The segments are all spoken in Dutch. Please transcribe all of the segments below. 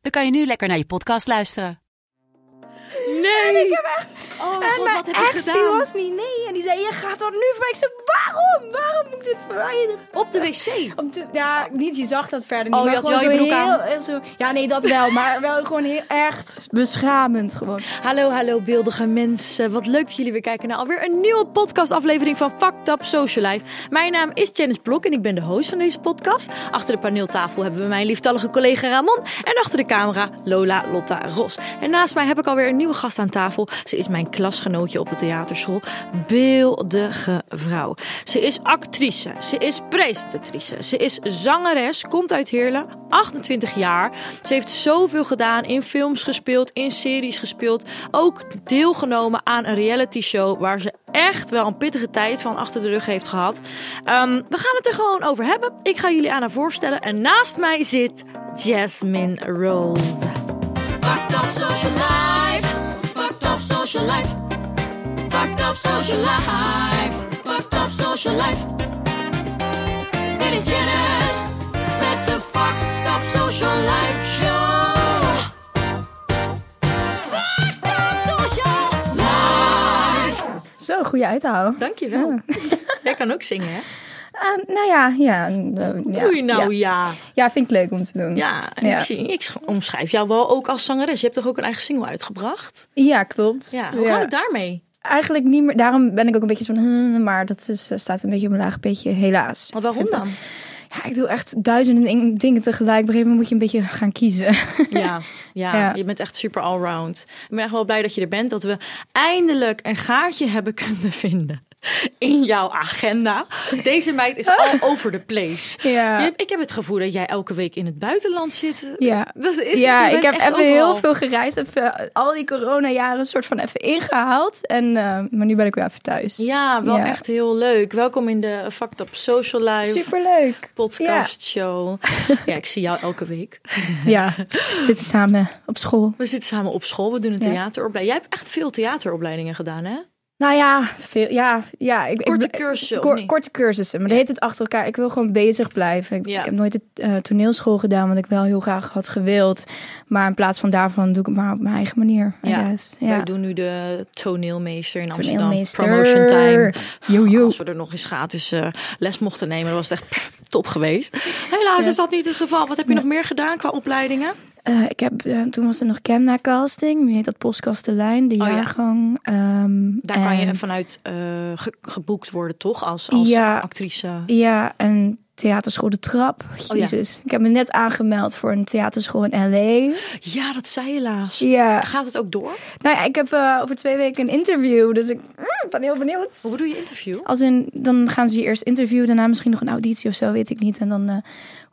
dan kan je nu lekker naar je podcast luisteren. Nee! Ik heb echt... Oh, en God, mijn wat heb je ex die gedaan? was niet mee. En die zei, je gaat dat nu voor. Ik zei, waarom? Waarom moet ik dit verwijderen? Op de wc. Om te, ja, niet, je zag dat verder niet. Oh, je had wel je broek aan. heel zo, ja, nee, dat wel. Maar wel gewoon heel echt beschamend gewoon. Hallo, hallo beeldige mensen. Wat leuk dat jullie weer kijken naar alweer een nieuwe podcastaflevering van Fucked Up Social Life. Mijn naam is Janice Blok en ik ben de host van deze podcast. Achter de paneeltafel hebben we mijn lieftallige collega Ramon. En achter de camera Lola Lotta Ros. En naast mij heb ik alweer een nieuwe gast aan tafel. Ze is mijn klasgenootje op de theaterschool. Beeldige vrouw. Ze is actrice. Ze is presentatrice. Ze is zangeres. Komt uit Heerlen. 28 jaar. Ze heeft zoveel gedaan. In films gespeeld. In series gespeeld. Ook deelgenomen aan een reality show. Waar ze echt wel een pittige tijd van achter de rug heeft gehad. Ehm, we gaan het er gewoon over hebben. Ik ga jullie aan haar voorstellen. En naast mij zit Jasmine Rose. Fucked social. Fucked up social life. Fucked up social life. Fucked up social life. Dit is Janice met de Fucked up social life show. Fucked up social life. Zo, goede uithaal. Dankjewel. Jij kan ook zingen, hè? Uh, nou ja, ja. eh, ja Doe je nou ja. ja. Ja, vind ik leuk om te doen. Ja, en Ja. Ik, zie, ik sch- omschrijf jou wel ook als zangeres. Je hebt toch ook een eigen single uitgebracht? Ja, klopt. Ja, hoe gaat het daarmee? Eigenlijk niet meer. Daarom ben ik ook een beetje van, maar dat is, eh, staat een beetje op een laag beetje, helaas. Want waarom dan? Ja, ik doe echt duizenden ding- dingen tegelijk. Op een gegeven moment moet je een beetje gaan kiezen. Ja, ja, Ja. je bent echt super allround. Ik ben echt wel blij dat je er bent. Dat we eindelijk een gaatje hebben kunnen vinden in jouw agenda. Deze meid is all over the place. Ja. Ik heb het gevoel dat jij elke week in het buitenland zit. Ja. Dat is, Ja, ik heb even overal. heel veel gereisd. Even al die coronajaren soort van even ingehaald. En, eh, maar nu ben ik weer even thuis. Ja, wel Ja. echt heel leuk. Welkom in de Fucked Up Social Life Superleuk. podcast show. Ja, ik zie jou elke week. Ja, we zitten samen op school. We zitten samen op school. We doen een Ja. theateropleiding. Jij hebt echt veel theateropleidingen gedaan, hè? Nou ja, veel, ja, ja. Ik, Korte ik, cursussen, korte cursussen, maar dat heet het achter elkaar. Ik wil gewoon bezig blijven. Ik, Ja. ik heb nooit de eh, toneelschool gedaan, wat ik wel heel graag had gewild. Maar in plaats van daarvan doe ik het maar op mijn eigen manier. Ja. Wij ja. doen nu de toneelmeester in Amsterdam. Toneelmeester. Promotion time. Yo, yo. Als we er nog eens gratis eh, les mochten nemen, was het echt top geweest. Helaas is dat niet het geval. Wat heb je nog meer gedaan qua opleidingen? Eh, ik heb, eh, toen was er nog Chemna casting. Nu heet dat Postkastelijn, de Oh ja. jaargang. Ehm, Daar kan je vanuit eh, ge- geboekt worden, toch? Als, als Ja. actrice. Ja, en theaterschool De Trap. Oh ja. Jezus. Ik heb me net aangemeld voor een theaterschool in L.A. Ja, dat zei je laatst. Ja. Gaat het ook door? Nou ja, ik heb over twee weken een interview. Dus ik ben heel benieuwd. Hoe bedoel je interview? Als in, dan gaan ze je eerst interviewen. Daarna misschien nog een auditie of zo, weet ik niet. En dan eh,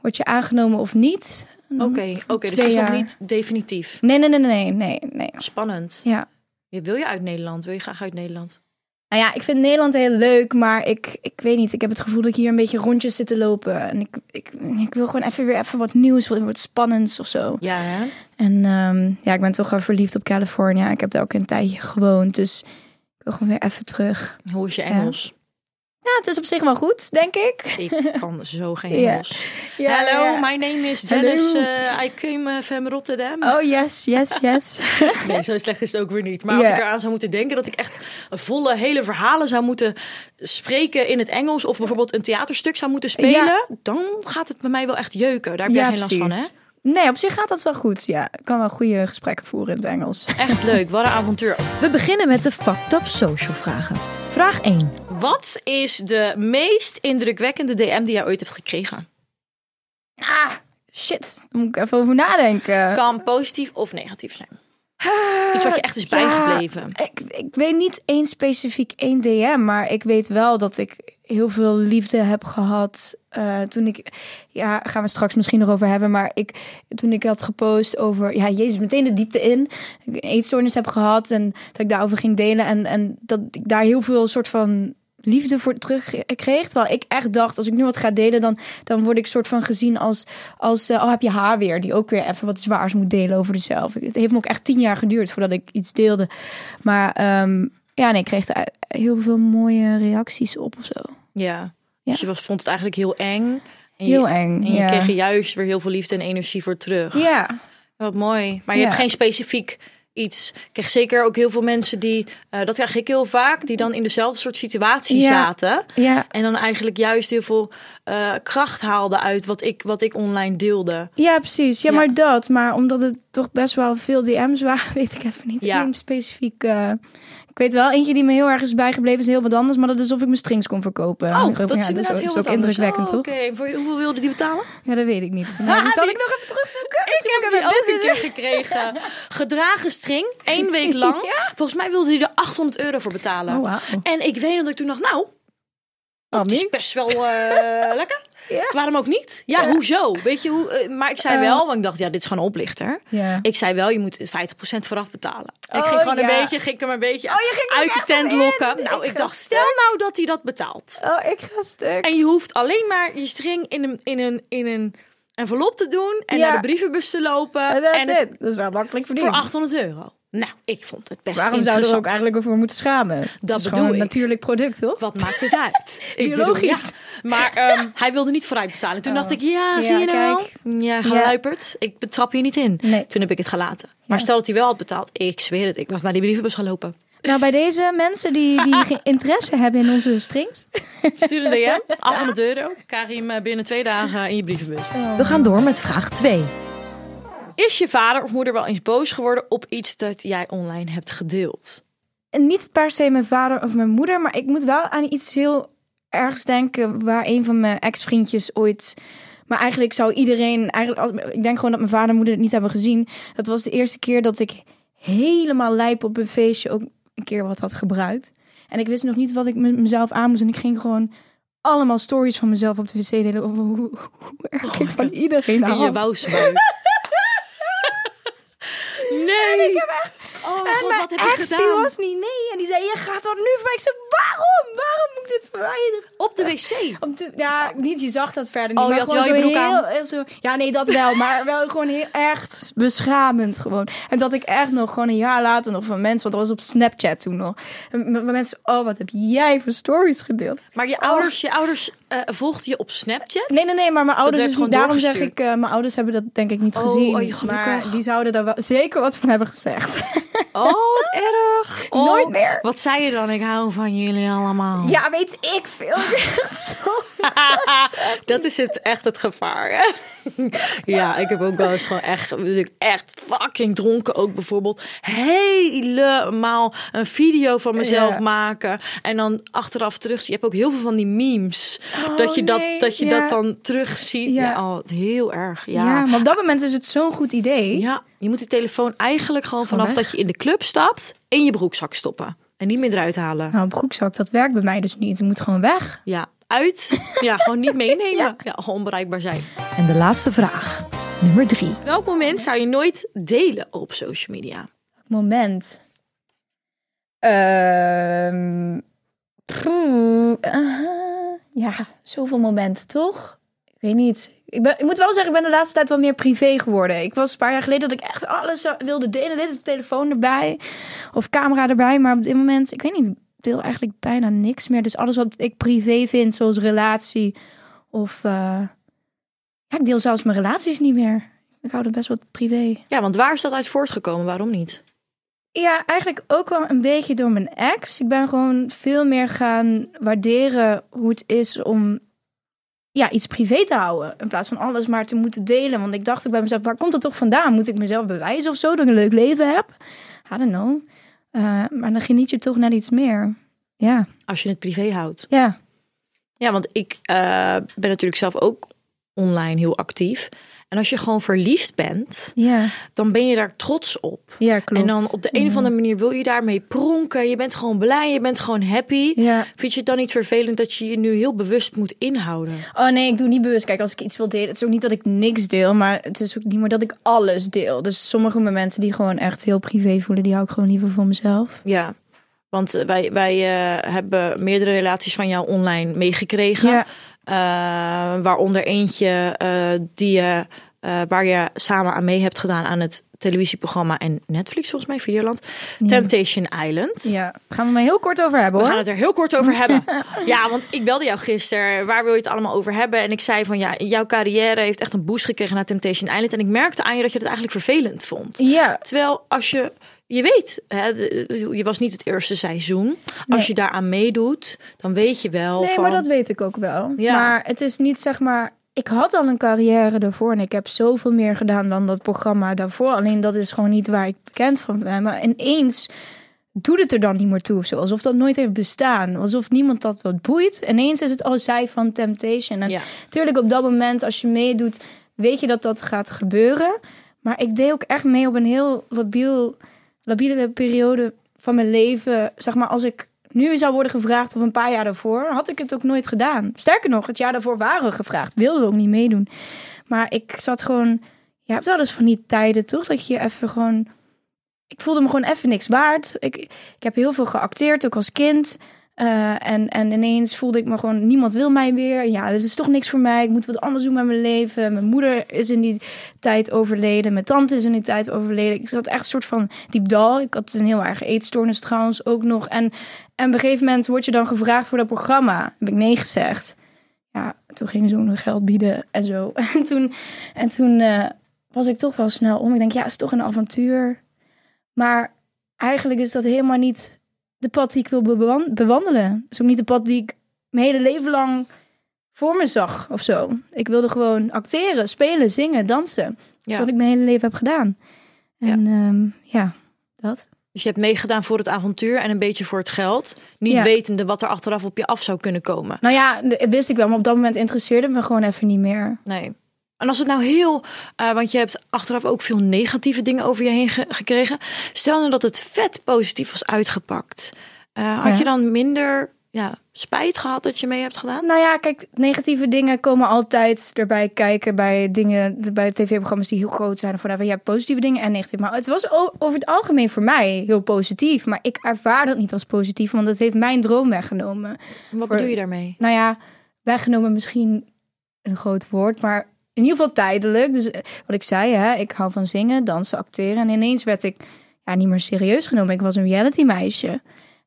word je aangenomen of niet. Oké, oké. dus het is nog niet definitief. Nee, nee, nee, nee, nee, nee. Spannend. Ja. Je- Wil je uit Nederland? Wil je graag uit Nederland? Nou ja, ik vind Nederland heel leuk, maar ik, ik weet niet. Ik heb het gevoel dat ik hier een beetje rondjes zit te lopen. En ik, ik, ik wil gewoon even weer even wat nieuws, wat, wat spannends of zo. Ja, hè? En ehm, ja, ik ben toch wel verliefd op California. Ik heb daar ook een tijdje gewoond, dus ik wil gewoon weer even terug. Hoe is je Engels? Ja, het is op zich wel goed, denk ik. Ik kan zo geen Ja. Engels. Ja, Hello, ja. my name is. Janice. Uh, I came uh, from Rotterdam. Oh, yes, yes, yes. Nee, zo slecht is het ook weer niet. Maar als Ja. ik eraan zou moeten denken dat ik echt een volle hele verhalen zou moeten spreken in het Engels of bijvoorbeeld een theaterstuk zou moeten spelen, Ja. dan gaat het bij mij wel echt jeuken. Daar heb ja, jij geen last van, hè? Nee, op zich gaat dat wel goed. Ja, ik kan wel goede gesprekken voeren in het Engels. Echt leuk, wat een avontuur. We beginnen met de Fucked Up Social vragen. Vraag 1. Wat is de meest indrukwekkende DM die jij ooit hebt gekregen? Ah, shit. Daar moet ik even over nadenken. Kan positief of negatief zijn. Ah, Iets wat je echt is ja, bijgebleven. Ik, ik weet niet één specifiek één DM, maar ik weet wel dat ik heel veel liefde heb gehad eh, toen ik, ja, gaan we straks misschien nog over hebben, maar ik, toen ik had gepost over, ja, Jezus, meteen de diepte in, ik een eetstoornis heb gehad en dat ik daarover ging delen en, en dat ik daar heel veel soort van liefde voor terug kreeg. Terwijl ik echt dacht, als ik nu wat ga delen, dan, dan word ik soort van gezien als, als uh, oh, heb je haar weer, die ook weer even wat zwaars moet delen over zichzelf. Het heeft me ook echt tien jaar geduurd voordat ik iets deelde. Maar ehm, ja, nee, ik kreeg er heel veel mooie reacties op of zo. Ja. Ja. Dus je was, vond het eigenlijk heel eng. En Heel je, eng, En je ja. kreeg er juist weer heel veel liefde en energie voor terug. Ja, Wat mooi. Maar je Ja. hebt geen specifiek iets. Ik kreeg zeker ook heel veel mensen die, eh, dat krijg ik heel vaak, die dan in dezelfde soort situatie Ja. zaten. ja, En dan eigenlijk juist heel veel eh, kracht haalden uit wat ik, wat ik online deelde. ja, precies. Ja, Ja. maar dat. Maar omdat het toch best wel veel DM's waren, weet ik even niet. Ja. Specifiek. eh, ik weet wel, eentje die me heel erg is bijgebleven, is heel wat anders. Maar dat is alsof ik mijn strings kon verkopen. Oh, Ja, dat is ja, inderdaad heel is wat ook indrukwekkend, Oh, toch? Oké, voor hoeveel wilde die betalen? Ja, dat weet ik niet. Nou, dat zal die- ik nog even terugzoeken. Ik Misschien heb die ook een business- keer gekregen. Gedragen string, één week lang. Volgens mij wilde hij er 800 euro voor betalen. Oh. En ik weet dat ik toen dacht, nou, Oh, dat is best wel eh, lekker. Ja. Waarom ook niet? Ja, hoezo? Weet je hoe? eh, maar ik zei wel, want ik dacht, ja, dit is gewoon een oplichter. Ik zei wel, je moet 50% vooraf betalen. En ik Oh, ging gewoon ja. een beetje, ging hem een beetje er uit de tent in. lokken. Nou, Ik dacht, stel nou dat hij dat betaalt. Oh, ik ga stuk. En je hoeft alleen maar je string in een, in een, in een envelop te doen en naar de brievenbus te lopen. En het it. Dat is wel makkelijk voor verdiend. 800 euro. Nou, ik vond het best Waarom zouden we er ook eigenlijk voor moeten schamen? Dat het is bedoel gewoon een natuurlijk product, toch? Wat maakt het uit? Biologisch. bedoel, ja. Maar ehm, hij wilde niet vooruit betalen. Toen dacht ik, ja, Ja, zie je nou kijk. wel? Ja, geluiperd. Ik betrap je niet in. Nee. Toen heb ik het gelaten. Maar stel dat hij wel had betaald. Ik zweer het, ik was naar die brievenbus gaan lopen. Nou, bij deze mensen die, die geen interesse hebben in onze strings. Stuur een DM, 800 euro. Krijg je hem eh, binnen twee dagen in je brievenbus. We gaan door met vraag 2. Is je vader of moeder wel eens boos geworden op iets dat jij online hebt gedeeld? En niet per se mijn vader of mijn moeder, maar ik moet wel aan iets heel ergs denken waar een van mijn ex-vriendjes ooit. Maar eigenlijk zou iedereen, eigenlijk, ik denk gewoon dat mijn vader en moeder het niet hebben gezien. Dat was de eerste keer dat ik helemaal lijp op een feestje ook een keer wat had gebruikt. En ik wist nog niet wat ik met mezelf aan moest. En ik ging gewoon allemaal stories van mezelf op de wc delen over hoe, hoe erg ik van iedereen In je hou. nee! ik heb echt... Oh En god, wat heb je ex die gedaan? was niet mee. En die zei, je gaat dat nu voor. Ik zei, waarom? Waarom moet ik dit verwijderen? Op de wc. Om te, ja, niet, je zag dat verder niet. Oh, je had wel je broek heel, zo, Ja, nee, dat wel. maar wel gewoon heel echt beschamend gewoon. En dat ik echt nog gewoon een jaar later nog van mensen... Want dat was op Snapchat toen nog. En mensen, oh, wat heb jij voor stories gedeeld? Maar je ouders, je ouders eh, volgden je op Snapchat? Nee, nee, nee, maar mijn ouders... niet- daarom zeg ik, eh, mijn ouders hebben dat denk ik niet Oh, gezien. oh, maar die zouden daar wel zeker wat van hebben gezegd. Oh, wat erg. Oh, Nooit meer. Wat zei je dan? Ik hou van jullie allemaal. ja, weet ik veel. Dat is het, echt het gevaar. Hè? ja, ik heb ook wel eens gewoon echt, echt fucking dronken ook bijvoorbeeld. Helemaal een video van mezelf maken. En dan achteraf terug. Je hebt ook heel veel van die memes. Dat je, dat, Oh, nee, dat, je ja. dat dan terugziet. Ja. Ja. oh, heel erg. Ja. Ja. maar op dat moment is het zo'n goed idee. ja, je moet die telefoon eigenlijk gewoon vanaf dat je in de club stapt, in je broekzak stoppen. En niet meer eruit halen. Nou, broekzak, dat werkt bij mij dus niet. Het moet gewoon weg. Ja, uit. Ja, gewoon niet meenemen. Ja, gewoon onbereikbaar zijn. En de laatste vraag, nummer 3. Welk moment zou je nooit delen op social media? Moment. Ehm eh, ja, zoveel momenten, toch? Ik weet niet. Ik, moet wel zeggen, ik ben de laatste tijd wel meer privé geworden. Ik was een paar jaar geleden dat ik echt alles wilde delen. Dit is de telefoon erbij. Of camera erbij. Maar op dit moment, ik weet niet, deel eigenlijk bijna niks meer. Dus alles wat ik privé vind, zoals relatie of... eh, ja, ik deel zelfs mijn relaties niet meer. Ik hou het best wat privé. Ja, want waar is dat uit voortgekomen? Waarom niet? Ja, eigenlijk ook wel een beetje door mijn ex. Ik ben gewoon veel meer gaan waarderen hoe het is om ja, iets privé te houden. In plaats van alles maar te moeten delen. Want ik dacht ook bij mezelf, waar komt dat toch vandaan? Moet ik mezelf bewijzen of zo dat ik een leuk leven heb? I don't know. Eh, maar dan geniet je toch net iets meer. Ja, Als je het privé houdt. ja. Ja, want ik eh, ben natuurlijk zelf ook online heel actief. En als je gewoon verliefd bent, Ja, dan ben je daar trots op. ja klopt. En dan op de een of andere manier wil je daarmee pronken. Je bent gewoon blij, je bent gewoon happy. Ja. Vind je het dan niet vervelend dat je je nu heel bewust moet inhouden? Oh nee, ik doe niet bewust. Kijk, als ik iets wil delen, het is ook niet dat ik niks deel, maar het is ook niet meer dat ik alles deel. Dus sommige momenten die gewoon echt heel privé voelen, die hou ik gewoon liever voor mezelf. Ja, want eh, wij, wij eh, hebben meerdere relaties van jou online meegekregen. Ja. Eh, waaronder eentje eh, die je, eh, waar je samen aan mee hebt gedaan aan het televisieprogramma en Netflix, volgens mij, Videoland. Temptation Island. Ja, gaan we maar heel kort over hebben We hoor. gaan het er heel kort over hebben. Ja, want ik belde jou gisteren. Waar wil je het allemaal over hebben? En ik zei van ja, jouw carrière heeft echt een boost gekregen na Temptation Island. En ik merkte aan je dat je het eigenlijk vervelend vond. Ja, Terwijl als je, je weet, hè, je was niet het eerste seizoen. Als Nee. je daaraan meedoet, dan weet je wel nee, van. maar dat weet ik ook wel. Ja. Maar het is niet zeg maar. Ik had al een carrière daarvoor en ik heb zoveel meer gedaan dan dat programma daarvoor. Alleen dat is gewoon niet waar ik bekend van ben. Maar ineens doet het er dan niet meer toe of zo. Alsof dat nooit heeft bestaan. Alsof niemand dat wat boeit. Ineens is het al zij van Temptation. En Ja. natuurlijk op dat moment als je meedoet, weet je dat dat gaat gebeuren. Maar ik deed ook echt mee op een heel labiel, labiele periode van mijn leven. Zeg maar, als ik nu zou worden gevraagd of een paar jaar daarvoor, had ik het ook nooit gedaan. Sterker nog, het jaar daarvoor waren we gevraagd. Wilden we ook niet meedoen. Maar ik zat gewoon... Je hebt wel eens van die tijden, toch? Dat je even gewoon... Ik voelde me gewoon even niks waard. Ik, ik heb heel veel geacteerd, ook als kind. Eh, en, en ineens voelde ik me gewoon, niemand wil mij weer. Ja, dus is toch niks voor mij. Ik moet wat anders doen met mijn leven. Mijn moeder is in die tijd overleden. Mijn tante is in die tijd overleden. Ik zat echt een soort van diep dal. Ik had een heel erg eetstoornis trouwens ook nog. En, en op een gegeven moment word je dan gevraagd voor dat programma. Heb ik nee gezegd. Ja, toen ging ze ook nog geld bieden en zo. En toen, en toen eh, was ik toch wel snel om. Ik denk, ja, het is toch een avontuur. Maar eigenlijk is dat helemaal niet de pad die ik wil bewan- bewandelen. Is ook niet de pad die ik mijn hele leven lang voor me zag of zo. Ik wilde gewoon acteren, spelen, zingen, dansen. Dat is Ja. wat ik mijn hele leven heb gedaan. En ja, ja dat. Dus je hebt meegedaan voor het avontuur en een beetje voor het geld. Niet Ja. wetende wat er achteraf op je af zou kunnen komen. Nou ja, wist ik wel, maar op dat moment interesseerde me gewoon even niet meer. Nee. En als het nou heel, eh, want je hebt achteraf ook veel negatieve dingen over je heen ge- gekregen. Stel nou dat het vet positief was uitgepakt. Eh, had Ja. je dan minder ja, spijt gehad dat je mee hebt gedaan? Nou ja, kijk, negatieve dingen komen altijd erbij kijken bij dingen, bij tv-programma's die heel groot zijn. Of whatever. Je hebt positieve dingen en negatieve. Maar het was over het algemeen voor mij heel positief. Maar ik ervaar dat niet als positief, want het heeft mijn droom weggenomen. Wat Voor- bedoel je daarmee? Nou ja, weggenomen misschien een groot woord, maar in ieder geval tijdelijk. Dus eh, wat ik zei, hè, ik hou van zingen, dansen, acteren. En ineens werd ik ja, niet meer serieus genomen. Ik was een reality meisje.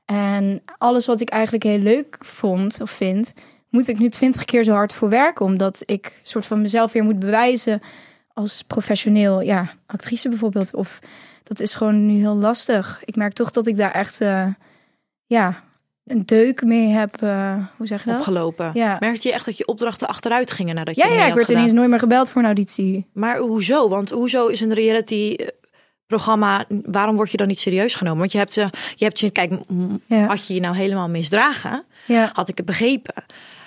En alles wat ik eigenlijk heel leuk vond of vind, moet ik nu twintig keer zo hard voor werken. Omdat ik soort van mezelf weer moet bewijzen als professioneel, ja, actrice bijvoorbeeld. Of dat is gewoon nu heel lastig. Ik merk toch dat ik daar echt, eh, ja, een deuk mee heb. eh, hoe zeg je dat? Opgelopen. Ja. Merkte je echt dat je opdrachten achteruit gingen nadat je Ja, ja, ik werd gedaan? ineens nooit meer gebeld voor een auditie. Maar hoezo? Want hoezo is een reality eh, programma, waarom word je dan niet serieus genomen? Want je hebt, je, hebt je, kijk, Ja. had je je nou helemaal misdragen, Ja. had ik het begrepen.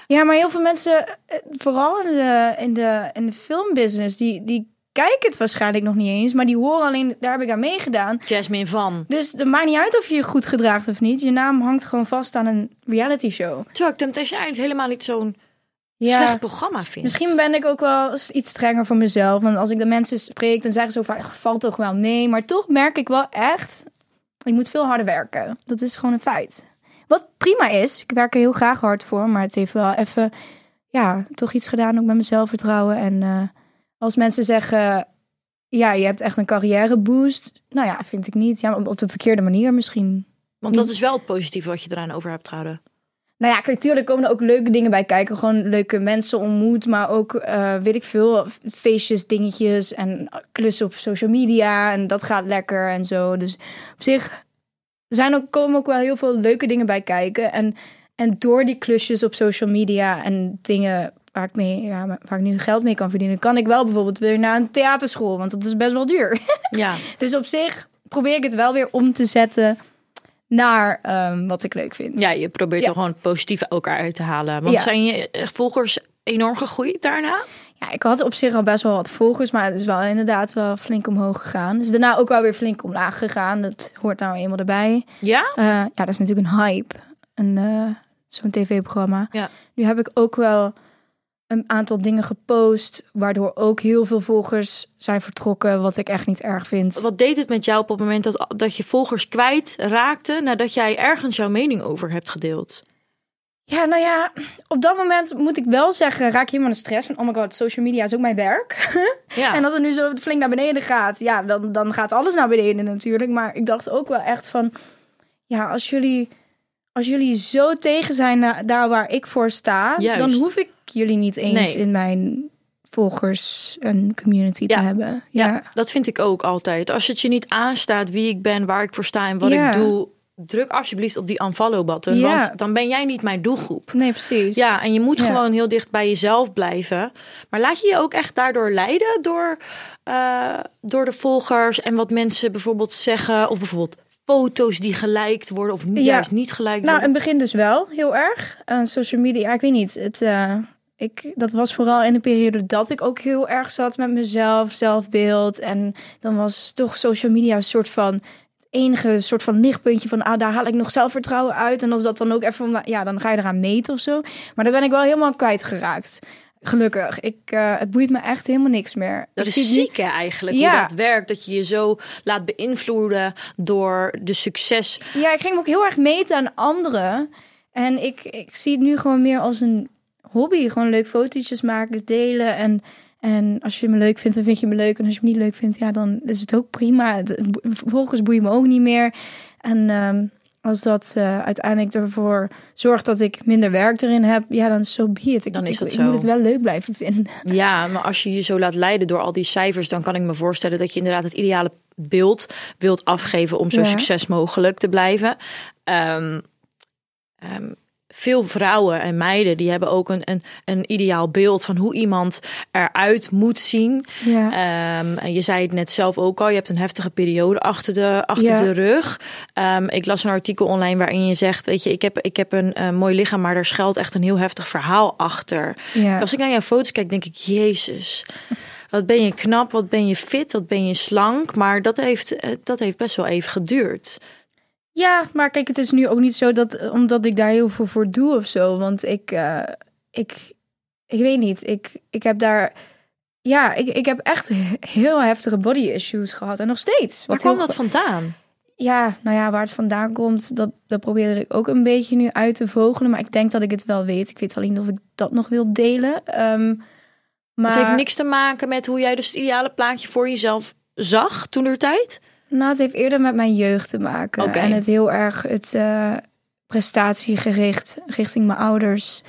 ja, maar heel veel mensen, eh, vooral in de, in de, in de filmbusiness, die, die kijken het waarschijnlijk nog niet eens. Maar die horen alleen, daar heb ik aan meegedaan. Jasmine van. Dus het maakt niet uit of je je goed gedraagt of niet. Je naam hangt gewoon vast aan een reality show. Terwijl ik Temptation Island helemaal niet zo'n Ja, slecht programma vind. Misschien ben ik ook wel iets strenger voor mezelf. Want als ik de mensen spreek, dan zeggen ze zo vaak, valt toch wel mee. Maar toch merk ik wel echt, ik moet veel harder werken. Dat is gewoon een feit. Wat prima is, ik werk er heel graag hard voor. Maar het heeft wel even, ja, toch iets gedaan ook met mijn zelfvertrouwen. En eh, als mensen zeggen, ja, je hebt echt een carrière boost. Nou ja, vind ik niet. Ja, op de verkeerde manier misschien. Want dat is wel het positieve wat je eraan over hebt gehouden. Nou ja, kijk, natuurlijk komen er ook leuke dingen bij kijken. Gewoon leuke mensen ontmoet, maar ook, eh, weet ik veel, feestjes, dingetjes en klussen op social media. En dat gaat lekker en zo. Dus op zich zijn ook, komen ook wel heel veel leuke dingen bij kijken. En, en door die klusjes op social media en dingen waar ik, mee, ja, waar ik nu geld mee kan verdienen, kan ik wel bijvoorbeeld weer naar een theaterschool, want dat is best wel duur. Ja, dus op zich probeer ik het wel weer om te zetten naar ehm, wat ik leuk vind. ja je probeert Ja. er gewoon het positieve elkaar uit te halen. Want Ja. zijn je eh, volgers enorm gegroeid daarna? Ja, ik had op zich al best wel wat volgers, maar het is wel inderdaad wel flink omhoog gegaan. Dus daarna ook wel weer flink omlaag gegaan. Dat hoort nou eenmaal erbij. Ja? Eh, ja, dat is natuurlijk een hype. Een, eh, zo'n tv-programma. Ja. Nu heb ik ook wel een aantal dingen gepost, waardoor ook heel veel volgers zijn vertrokken, wat ik echt niet erg vind. Wat deed het met jou op het moment dat, dat je volgers kwijt raakte nadat jij ergens jouw mening over hebt gedeeld? Ja, nou ja, op dat moment moet ik wel zeggen, raak je helemaal in de stress van, oh my god, social media is ook mijn werk. Ja. En als het nu zo flink naar beneden gaat, ja, dan, dan gaat alles naar beneden natuurlijk. Maar ik dacht ook wel echt van, ja, als jullie, als jullie zo tegen zijn daar waar ik voor sta, Juist. dan hoef ik jullie niet eens Nee. in mijn volgers een community Ja. te hebben. Ja, Ja, dat vind ik ook altijd. Als het je niet aanstaat wie ik ben, waar ik voor sta en wat Ja. ik doe, druk alsjeblieft op die unfollow button, want dan ben jij niet mijn doelgroep. nee, precies. Ja, en je moet gewoon heel dicht bij jezelf blijven. Maar laat je je ook echt daardoor leiden door, eh, door de volgers en wat mensen bijvoorbeeld zeggen, of bijvoorbeeld foto's die geliked worden of niet, Ja. juist niet geliked Nou, in worden. het begin dus wel, heel erg. Aan social media, ik weet niet. Het, eh, ik, dat was vooral in de periode dat ik ook heel erg zat met mezelf, zelfbeeld. En dan was toch social media een soort van... het enige soort van lichtpuntje van... ah, daar haal ik nog zelfvertrouwen uit. En als dat dan ook even... ja, dan ga je eraan meten of zo. Maar daar ben ik wel helemaal kwijtgeraakt. Gelukkig. Ik, eh, het boeit me echt helemaal niks meer. Dat ik is ziek hè, eigenlijk, Ja. hoe dat werkt. Dat je je zo laat beïnvloeden door de succes. Ja, ik ging me ook heel erg meten aan anderen. En ik, ik zie het nu gewoon meer als een hobby. Gewoon leuk fotootjes maken, delen. En, en als je me leuk vindt, dan vind je me leuk. En als je me niet leuk vindt, ja, dan is het ook prima. Het, volgens boeien me ook niet meer. En ehm, als dat eh, uiteindelijk ervoor zorgt dat ik minder werk erin heb, ja, dan zo be it. Ik, Dan is ik, dat ik zo. moet het wel leuk blijven vinden. Ja, maar als je je zo laat leiden door al die cijfers, dan kan ik me voorstellen dat je inderdaad het ideale beeld wilt afgeven om zo Ja. succes mogelijk te blijven. Ehm, veel vrouwen en meiden die hebben ook een, een, een ideaal beeld van hoe iemand eruit moet zien. Ja. Ehm, en je zei het net zelf ook al, je hebt een heftige periode achter de, achter Ja. de rug. Ehm, ik las een artikel online waarin je zegt, weet je, ik heb, ik heb een, mooi lichaam, maar er schuilt echt een heel heftig verhaal achter. ja. Als ik naar jouw foto's kijk, denk ik, Jezus. Wat ben je knap, wat ben je fit, wat ben je slank. Maar dat heeft, eh, dat heeft best wel even geduurd. Ja, maar kijk, het is nu ook niet zo dat omdat ik daar heel veel voor doe of zo. Want ik, eh, ik, ik weet niet. Ik, ik heb daar, ja, ik, ik heb echt heel heftige body issues gehad en nog steeds. Waar kwam dat vandaan? Ja, nou ja, waar het vandaan komt, dat, dat probeer ik ook een beetje nu uit te vogelen. Maar ik denk dat ik het wel weet. Ik weet alleen niet of ik dat nog wil delen. Ehm, maar Het heeft niks te maken met hoe jij dus het ideale plaatje voor jezelf zag toen er tijd. Nou, het heeft eerder met mijn jeugd te maken. En het heel erg het eh, prestatiegericht richting mijn ouders.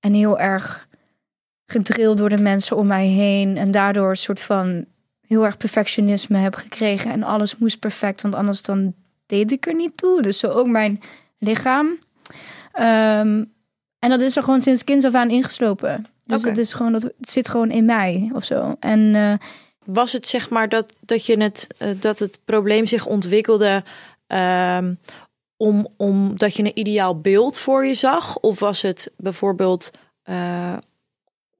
En heel erg gedrild door de mensen om mij heen. En daardoor een soort van heel erg perfectionisme heb gekregen. En alles moest perfect, want anders dan deed ik er niet toe. Dus zo ook mijn lichaam. Ehm, en dat is er gewoon sinds kinds af aan ingeslopen. Dus het, is gewoon, dat, het zit gewoon in mij of zo. En eh, Was het zeg maar dat, dat, je het, eh, dat het probleem zich ontwikkelde ehm, om, omdat je een ideaal beeld voor je zag? Of was het bijvoorbeeld eh,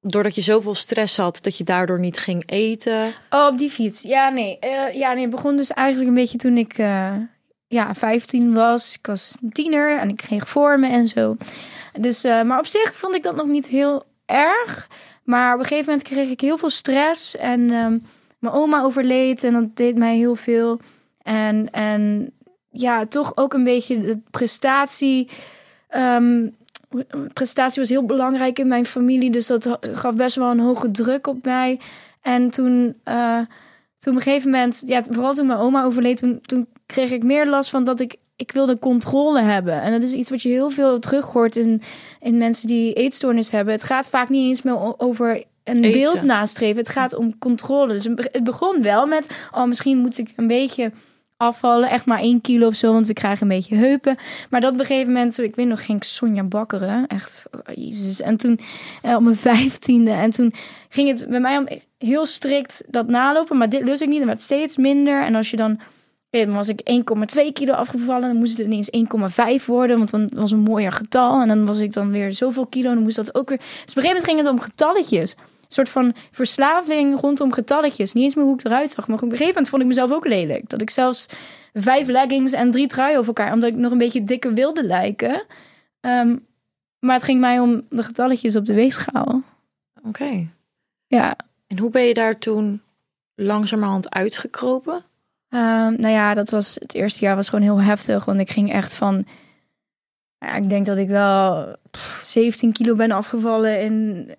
doordat je zoveel stress had dat je daardoor niet ging eten? Oh, op die fiets. Ja, nee. Eh, ja, nee. Het begon dus eigenlijk een beetje toen ik eh, ja, 15 was. Ik was een tiener en ik kreeg vormen en zo. Dus, maar op zich vond ik dat nog niet heel erg. Maar op een gegeven moment kreeg ik heel veel stress. En ehm, mijn oma overleed en dat deed mij heel veel. En, en ja, toch ook een beetje de prestatie. ehm, prestatie was heel belangrijk in mijn familie. Dus dat gaf best wel een hoge druk op mij. En toen, eh, toen op een gegeven moment, ja, vooral toen mijn oma overleed, toen, toen kreeg ik meer last van dat ik, ik wilde controle hebben. En dat is iets wat je heel veel terug hoort in, in mensen die eetstoornis hebben. Het gaat vaak niet eens meer over een Eten. beeld nastreven. Het gaat om controle. Dus het begon wel met, oh, misschien moet ik een beetje afvallen. Echt maar één kilo of zo, want ik krijg een beetje heupen. Maar dat op een gegeven moment, ik weet nog, ging ik Sonja bakkeren. Echt, oh, jezus. En toen, eh, op mijn vijftiende. En toen ging het bij mij om heel strikt dat nalopen. Maar dit lust ik niet, dan werd steeds minder. En als je dan... Dan was ik 1,2 kilo afgevallen. Dan moest het ineens 1,5 worden. Want dan was een mooier getal. En dan was ik dan weer zoveel kilo. En dan moest dat ook weer... Dus op een gegeven moment ging het om getalletjes. Soort van verslaving rondom getalletjes. Niet eens meer hoe ik eruit zag. Maar op een gegeven moment vond ik mezelf ook lelijk. Dat ik zelfs vijf leggings en drie truien over elkaar... omdat ik nog een beetje dikker wilde lijken. Ehm, maar het ging mij om de getalletjes op de weegschaal. Oké. Ja, En hoe ben je daar toen langzamerhand uitgekropen? Ehm, nou ja, dat was het eerste jaar was gewoon heel heftig. Want ik ging echt van. nou Ja, ik denk dat ik wel pff, 17 kilo ben afgevallen in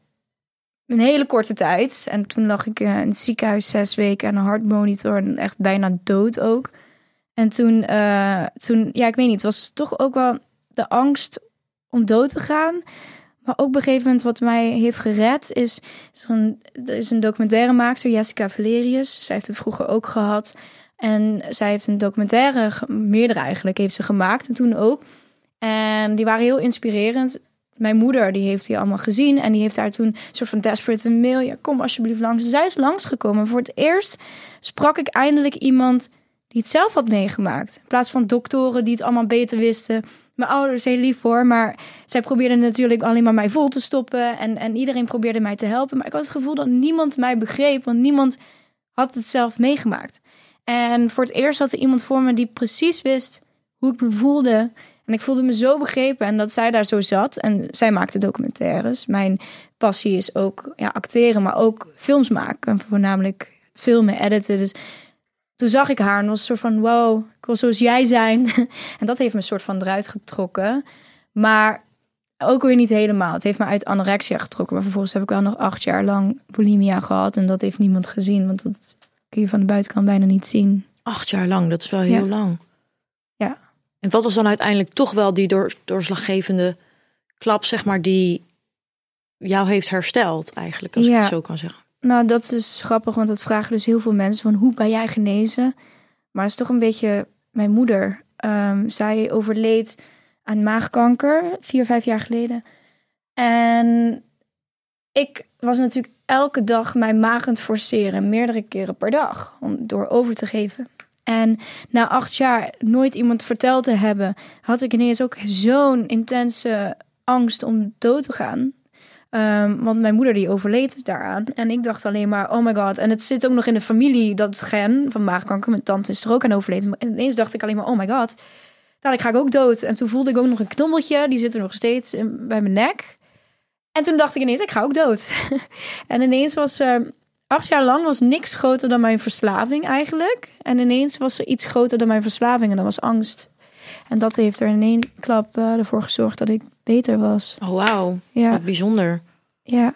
een hele korte tijd. En toen lag ik eh, in het ziekenhuis zes weken aan een hartmonitor. En echt bijna dood ook. En toen, eh, toen, ja, ik weet niet, het was toch ook wel de angst om dood te gaan. Maar ook op een gegeven moment wat mij heeft gered is, is er, een, er is een documentairemaakster, Jessica Valerius. Zij heeft het vroeger ook gehad. En zij heeft een documentaire, meerdere eigenlijk, heeft ze gemaakt en toen ook. En die waren heel inspirerend. Mijn moeder, die heeft die allemaal gezien. En die heeft daar toen een soort van desperate een mail. Ja, kom alsjeblieft langs. Zij is langsgekomen. Voor het eerst sprak ik eindelijk iemand die het zelf had meegemaakt. In plaats van doktoren die het allemaal beter wisten. Mijn ouders, heel lief voor. Maar zij probeerden natuurlijk alleen maar mij vol te stoppen. En, en iedereen probeerde mij te helpen. Maar ik had het gevoel dat niemand mij begreep. Want niemand had het zelf meegemaakt. En voor het eerst had er iemand voor me die precies wist hoe ik me voelde. En ik voelde me zo begrepen en dat zij daar zo zat. En zij maakte documentaires. Mijn passie is ook ja, acteren, maar ook films maken. En voornamelijk filmen, editen. Dus toen zag ik haar en was een soort van... wow, ik wil zoals jij zijn. en dat heeft me een soort van eruit getrokken. Maar ook weer niet helemaal. Het heeft me uit anorexia getrokken. Maar vervolgens heb ik wel nog acht jaar lang bulimia gehad. En dat heeft niemand gezien. Want dat kun je van de buitenkant bijna niet zien. Acht jaar lang, dat is wel heel Ja. lang. En wat was dan uiteindelijk toch wel die door, doorslaggevende klap, zeg maar, die jou heeft hersteld eigenlijk, als ik het zo kan zeggen. Nou, dat is grappig, want dat vragen dus heel veel mensen van hoe ben jij genezen? Maar het is toch een beetje mijn moeder. Ehm, zij overleed aan maagkanker vier, vijf jaar geleden. En ik was natuurlijk elke dag mijn maag aan het forceren, meerdere keren per dag, om door over te geven. En na acht jaar nooit iemand verteld te hebben, had ik ineens ook zo'n intense angst om dood te gaan. Ehm, want mijn moeder die overleed daaraan. En ik dacht alleen maar, oh my god. En het zit ook nog in de familie, dat gen van maagkanker. Mijn tante is er ook aan overleden. En ineens dacht ik alleen maar, oh my god. Dadelijk ga ik ook dood. En toen voelde ik ook nog een knommeltje. Die zit er nog steeds bij mijn nek. En toen dacht ik ineens, ik ga ook dood. en ineens was er... Acht jaar lang was niks groter dan mijn verslaving eigenlijk. En ineens was er iets groter dan mijn verslaving. En dat was angst. En dat heeft er in één klap eh, ervoor gezorgd dat ik beter was. Oh, wauw. Ja, Wat bijzonder. ja.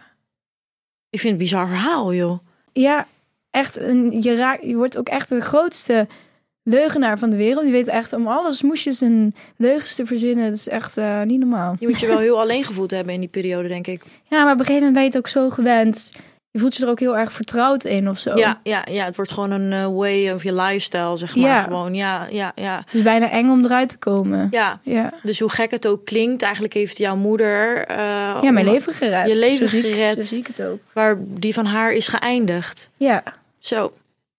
Ik vind het een bizar verhaal, joh. Ja, echt. Een, je, raakt, je wordt ook echt de grootste leugenaar van de wereld. Je weet echt om alles moesjes en leugens te verzinnen. Dat is echt eh, niet normaal. Je moet je wel heel alleen gevoeld hebben in die periode, denk ik. Ja, maar op een gegeven moment ben je het ook zo gewend. Je voelt je er ook heel erg vertrouwd in of zo. Ja, ja, ja, het wordt gewoon een eh, way of your lifestyle, zeg maar. Ja. Gewoon, ja, ja, ja. Het is bijna eng om eruit te komen. Ja, Ja, dus hoe gek het ook klinkt, eigenlijk heeft jouw moeder... eh, ja mijn leven gered. Je leven Zo zie ik- gered. Zo zie ik het ook. Waar die van haar is geëindigd. Ja, Zo,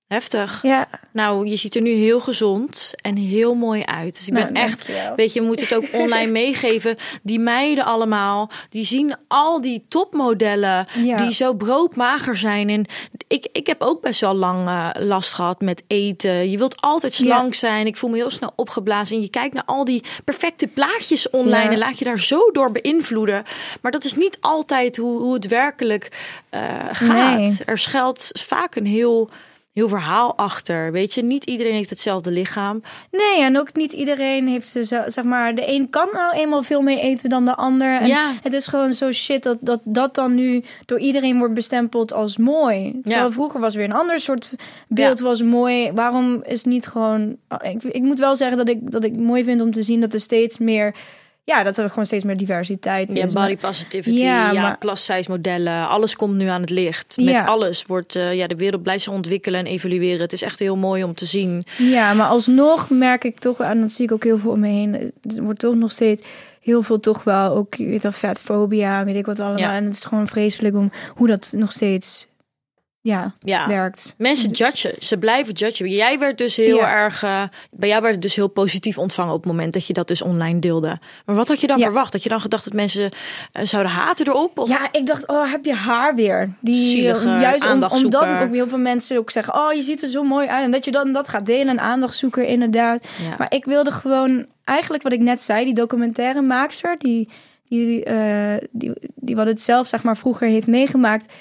heftig. ja. Nou, je ziet er nu heel gezond en heel mooi uit. Dus ik Nou, ben echt... dankjewel. Weet je, moet het ook online meegeven. Die meiden allemaal, die zien al die topmodellen Ja. die zo broodmager zijn. En ik, ik heb ook best wel lang eh, last gehad met eten. Je wilt altijd slank zijn. Ik voel me heel snel opgeblazen. En je kijkt naar al die perfecte plaatjes online Ja. en laat je daar zo door beïnvloeden. Maar dat is niet altijd hoe, hoe het werkelijk eh, gaat. Nee. Er schuilt vaak een heel... Heel verhaal achter, weet je. Niet iedereen heeft hetzelfde lichaam. Nee, en ook niet iedereen heeft ze zeg maar, de een kan nou eenmaal veel meer eten dan de ander. En Ja. het is gewoon zo shit dat, dat dat dan nu door iedereen wordt bestempeld als mooi. Terwijl Ja. vroeger was weer een ander soort beeld was mooi. Waarom is niet gewoon. Ik, ik moet wel zeggen dat ik dat ik mooi vind om te zien dat er steeds meer. Ja, dat er gewoon steeds meer diversiteit Ja, is. body Maar- positivity, Ja, ja, maar- alles komt nu aan het licht. Met Ja. alles wordt eh, ja, de wereld blijft zich ontwikkelen en evalueren. Het is echt heel mooi om te zien. Ja, maar alsnog merk ik toch, en dat zie ik ook heel veel om me heen, er wordt toch nog steeds heel veel toch wel ook, je weet wel, vetfobia, weet ik wat allemaal. Ja. En het is gewoon vreselijk om hoe dat nog steeds ja, Ja. werkt. Mensen judgen, ze blijven judgen. Jij werd dus heel Ja. erg, eh, bij jou werd het dus heel positief ontvangen op het moment dat je dat dus online deelde. Maar wat had je dan Ja. verwacht? Had je dan gedacht dat mensen eh, zouden haten erop? Of? Ja, ik dacht, oh, heb je haar weer? Die, Zielige eh, juist om, omdat ook heel veel mensen ook zeggen, oh, je ziet er zo mooi uit. En dat je dan dat gaat delen, een aandachtzoeker inderdaad. Maar ik wilde gewoon, eigenlijk wat ik net zei, die documentaire maakster, die, die, die, die wat het zelf zeg maar vroeger heeft meegemaakt,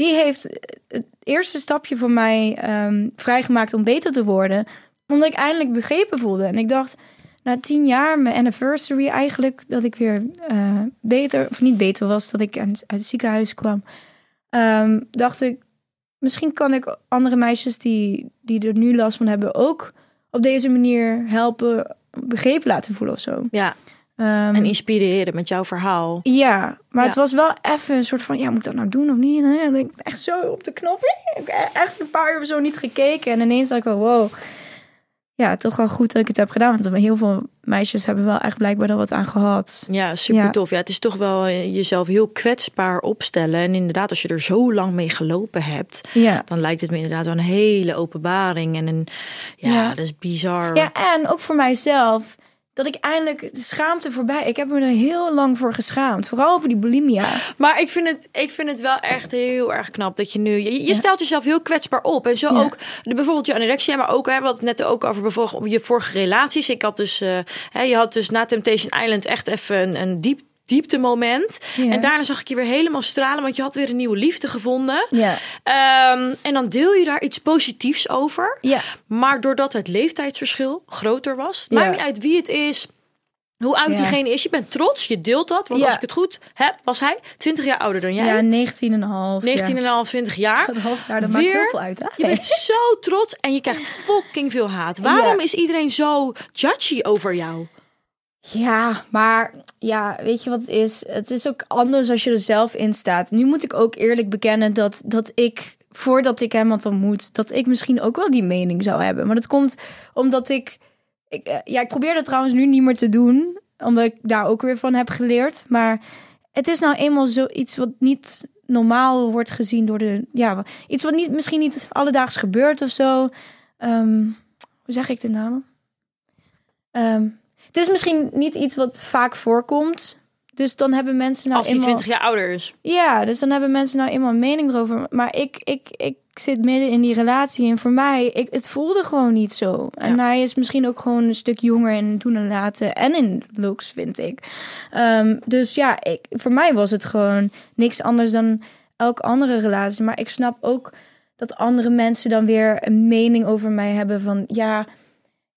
die heeft het eerste stapje voor mij ehm, vrijgemaakt om beter te worden. Omdat ik eindelijk begrepen voelde. En ik dacht, na tien jaar, mijn anniversary eigenlijk, dat ik weer eh, beter, of niet beter was, dat ik uit uit het ziekenhuis kwam. ehm, dacht ik, misschien kan ik andere meisjes die, die er nu last van hebben ook op deze manier helpen, begrepen laten voelen of zo. Ja, Ehm, en inspireren met jouw verhaal. ja, maar Ja. het was wel even een soort van, ja, moet ik dat nou doen of niet? En ik echt zo op de knop. Ik heb echt een paar uur zo niet gekeken. En ineens dacht ik wel, wow. Ja, toch wel goed dat ik het heb gedaan. Want heel veel meisjes hebben wel echt blijkbaar er wat aan gehad. Ja, super Ja. tof. Ja, het is toch wel eh, jezelf heel kwetsbaar opstellen. En inderdaad, als je er zo lang mee gelopen hebt, Ja. dan lijkt het me inderdaad wel een hele openbaring. En een, ja, Ja. dat is bizar. Ja, en ook voor mijzelf. Dat ik eindelijk de schaamte voorbij. Ik heb me er heel lang voor geschaamd. Vooral over die bulimia. Maar ik vind, het, ik vind het wel echt heel erg knap dat je nu... Je, je stelt jezelf heel kwetsbaar op. En zo Ja. ook de, bijvoorbeeld je anorexia, maar ook... Hè, we hadden het net ook over bijvoorbeeld je vorige relaties. Ik had dus... eh, hè, je had dus na Temptation Island echt even een, een diep dieptemoment. Ja. En daarna zag ik je weer helemaal stralen, want je had weer een nieuwe liefde gevonden. Ja. Ehm, en dan deel je daar iets positiefs over. Ja. Maar doordat het leeftijdsverschil groter was, Ja. maakt niet uit wie het is, hoe oud diegene is. Je bent trots, je deelt dat. Want als ik het goed heb, was hij 20 jaar ouder dan jij. Ja, 19 en een half. 19,5, 20 jaar. Half jaar, dat maakt heel veel uit. hè? Je bent zo trots en je krijgt fucking veel haat. Waarom is iedereen zo judgy over jou? Ja, maar ja, weet je wat het is? Het is ook anders als je er zelf in staat. Nu moet ik ook eerlijk bekennen dat, dat ik, voordat ik hem had ontmoet, dat ik misschien ook wel die mening zou hebben. Maar dat komt omdat ik, ik eh, ja, ik probeer dat trouwens nu niet meer te doen, omdat ik daar ook weer van heb geleerd. Maar het is nou eenmaal zoiets wat niet normaal wordt gezien door de, ja, iets wat niet, misschien niet alledaags gebeurt of zo. Ehm, hoe zeg ik de naam? Ehm, het is misschien niet iets wat vaak voorkomt. Dus dan hebben mensen nou Als hij eenmaal... 20 jaar ouder is. Ja, dus dan hebben mensen nou eenmaal een mening erover. Maar ik, ik, ik zit midden in die relatie. En voor mij, ik, het voelde gewoon niet zo. En Ja. hij is misschien ook gewoon een stuk jonger in doen en laten. En in looks, vind ik. Ehm, dus ja, ik, voor mij was het gewoon niks anders dan elke andere relatie. Maar ik snap ook dat andere mensen dan weer een mening over mij hebben van... Ja,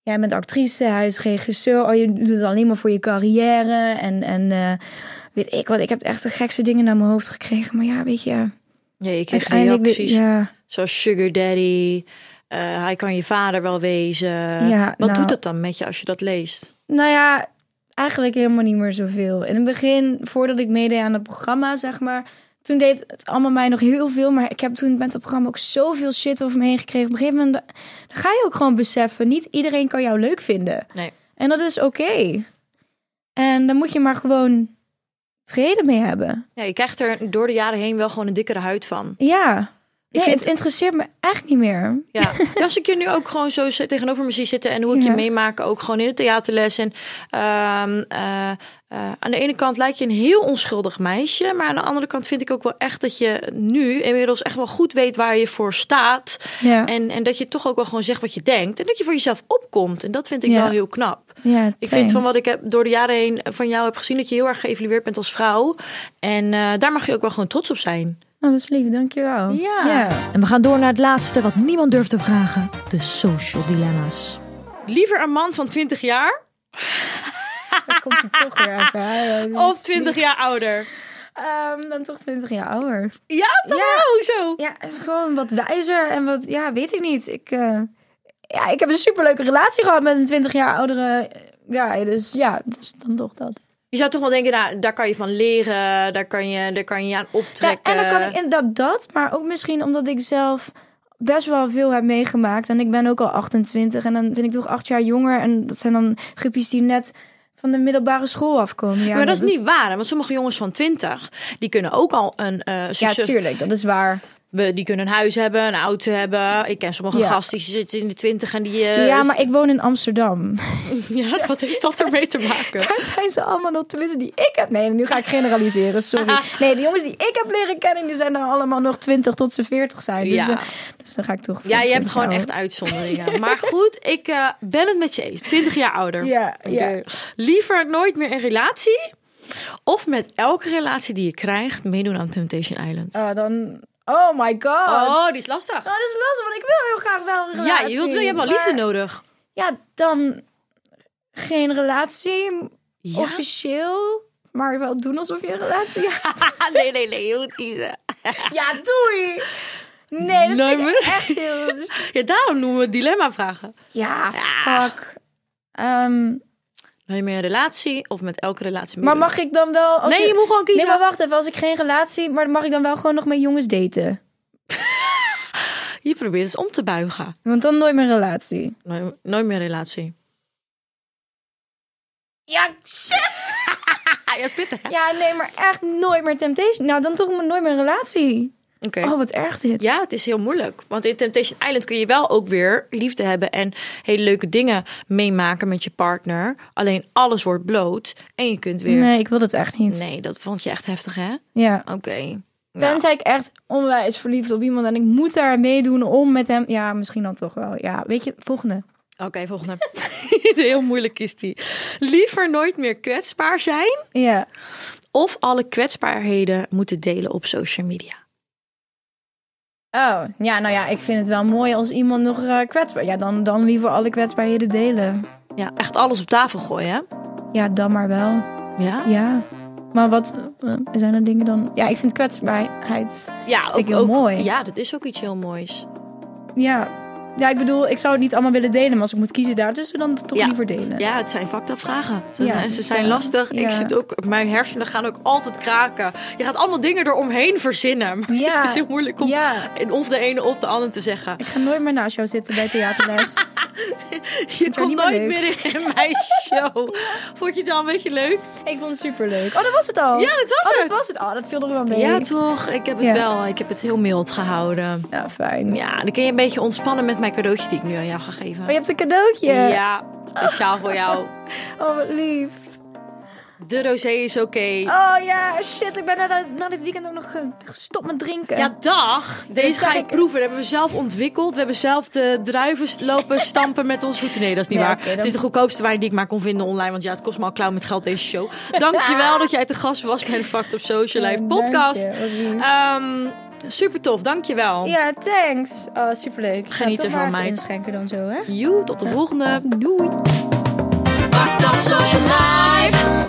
jij bent actrice, hij is regisseur. Oh, je doet het alleen maar voor je carrière. En, en eh, weet ik wat, ik heb echt de gekste dingen naar mijn hoofd gekregen. Maar ja, weet je... Ja, je uiteindelijk... reacties Ja, zoals sugar daddy. eh, hij kan je vader wel wezen. Ja, Wat nou- doet het dan met je als je dat leest? nou ja, eigenlijk helemaal niet meer zoveel. In het begin, voordat ik meedeed aan het programma, zeg maar... Toen deed het allemaal mij nog heel veel. Maar ik heb toen met het programma ook zoveel shit over me heen gekregen. Op een gegeven moment dan ga je ook gewoon beseffen... niet iedereen kan jou leuk vinden. Nee. En dat is oké. En dan moet je maar gewoon vrede mee hebben. Ja, je krijgt er door de jaren heen wel gewoon een dikkere huid van. Ja. Ik Nee, vind- het interesseert me echt niet meer. Ja. Als ik je nu ook gewoon zo tegenover me zie zitten en hoe ik je meemaak, ook gewoon in de theaterles. En ehm, eh, eh, aan de ene kant lijkt je een heel onschuldig meisje, maar aan de andere kant vind ik ook wel echt dat je nu inmiddels echt wel goed weet waar je voor staat. Ja. En, en dat je toch ook wel gewoon zegt wat je denkt en dat je voor jezelf opkomt. En dat vind ik Ja. wel heel knap. ja Ik vind van wat ik heb door de jaren heen van jou heb gezien dat je heel erg geëvalueerd bent als vrouw. En eh, daar mag je ook wel gewoon trots op zijn. Oh, dat is lief, dankjewel. Ja. En we gaan door naar het laatste wat niemand durft te vragen. De social dilemma's. Liever een man van 20 jaar Dan komt hij toch weer even. Dat of is 20 jaar ouder? Ehm, dan toch 20 jaar ouder. Ja, toch wel? Hoezo? Ja, het is gewoon wat wijzer en wat, ja, weet ik niet. Ik, eh, ja, ik heb een superleuke relatie gehad met een 20 jaar oudere. Ja, dus ja, dus dan toch dat. Je zou toch wel denken, nou, daar kan je van leren, daar kan je, daar kan je aan Ja, optrekken. en dan kan ik inderdaad dat, maar ook misschien omdat ik zelf best wel veel heb meegemaakt. En ik ben ook al 28 en dan vind ik toch acht jaar jonger. En dat zijn dan groepjes die net van de middelbare school afkomen. Ja, maar dat is niet waar, hè? want sommige jongens van 20, die kunnen ook al een eh Ja, tuurlijk, dat is waar. We, die kunnen een huis hebben, een auto hebben. Ik ken sommige Ja. gasten die zitten in de twintig en die... eh, ja, maar ik woon in Amsterdam. Ja, wat heeft dat ermee te maken? Daar zijn ze allemaal nog, tenminste die ik heb. Nee, nu ga ik generaliseren, sorry. Nee, de jongens die ik heb leren kennen, die zijn er allemaal nog 20 tot ze 40 zijn. Dus, Ja. eh, dus dan ga ik toch. Ja, je hebt 25 gewoon houden. echt uitzonderingen. Maar goed, ik eh, ben het met je eens. 20 jaar ouder. Ja. Liever nooit meer een relatie. Of met elke relatie die je krijgt meedoen aan Temptation Island. Ah, dan. Oh my god. oh, die is lastig. Oh, dat is lastig, want ik wil heel graag wel een Ja, relatie. je, wilt, wel- je hebt wel liefde nodig. Ja, dan geen relatie, Ja? officieel. Maar wel doen alsof je een relatie hebt. nee, nee, nee, je moet kiezen. ja, doei! Nee, dat Nee, maar- echt heel... Ja, daarom noemen we het dilemma vragen. Ja, fuck. Ehm, Wil je meer een relatie of met elke relatie maar meedoen? mag ik dan wel... Als Nee, je moet gewoon kiezen. Nee, maar wacht even. Als ik geen relatie... Maar mag ik dan wel gewoon nog met jongens daten? Je probeert het om te buigen. Want dan nooit meer een relatie. Nooit, nooit meer relatie. Ja, shit! ja, pittig hè? Ja, nee, maar echt nooit meer temptation. Nou, dan toch maar nooit meer een relatie. Oh, wat erg dit. Ja, het is heel moeilijk. Want in Temptation Island kun je wel ook weer liefde hebben en hele leuke dingen meemaken met je partner. Alleen alles wordt bloot en je kunt weer. Nee, ik wil dat echt niet. Nee, dat vond je echt heftig, hè? Ja. Oké. Nou, Tenzij ik echt onwijs verliefd op iemand en ik moet daar meedoen om met hem. Ja, misschien dan toch wel. Ja, weet je, volgende. Oké, volgende. heel moeilijk is die. Liever nooit meer kwetsbaar zijn Ja. of alle kwetsbaarheden moeten delen op social media. Oh, ja, nou ja, ik vind het wel mooi als iemand nog eh, kwetsbaar... Ja, dan, dan liever alle kwetsbaarheden delen. Ja, echt alles op tafel gooien, hè? Ja, dan maar wel. Ja. Ja. Maar wat eh, zijn er dingen dan... Ja, ik vind kwetsbaarheid... Ja, ook, ik heel ook- mooi. Ja, dat is ook iets heel moois. Ja. Ja, ik bedoel, ik zou het niet allemaal willen delen. Maar als ik moet kiezen daartussen, dan toch Ja. liever delen. Ja, het zijn fucked up vragen. Ze, Ja, ze zijn eh, lastig. Ik zit ook, mijn hersenen gaan ook altijd kraken. Je gaat allemaal dingen eromheen verzinnen. Maar Ja. het is heel moeilijk om of de ene of de ander te zeggen. Ik ga nooit meer naast jou zitten bij theaterles. Je komt nooit leuk. meer in mijn show. Vond je het al een beetje leuk? ik vond het superleuk. Oh, dat was het al? Ja, dat was oh, het. dat was het. Oh, dat viel er wel mee. Ja, toch? Ik heb het Ja. wel. Ik heb het heel mild gehouden. Ja, fijn. Ja, dan kun je een beetje ontspannen met mijn cadeautje die ik nu aan jou ga geven. Oh, je hebt een cadeautje. Ja, speciaal voor jou. Oh, wat lief. De rosé is oké. Oh ja, shit. Ik ben na, na dit weekend ook nog ge- gestopt met drinken. Ja, dag. Deze zag ga ik- proeven. Dat hebben we zelf ontwikkeld. We hebben zelf de druiven lopen stampen met onze voeten. Nee, dat is niet Nee, waar. dan- Het is de goedkoopste wijn die ik maar kon vinden online. Want ja, het kost me al klauw met geld deze show. Dankjewel dat jij te gast was bij de Fact of Social Life Ja, podcast. Ehm, super tof, dankjewel. Ja, thanks. Oh, superleuk. Ik ga Genieten toch van even mij. inschenken dan zo, hè? Joe, tot de volgende. Doei. Fucked up social life.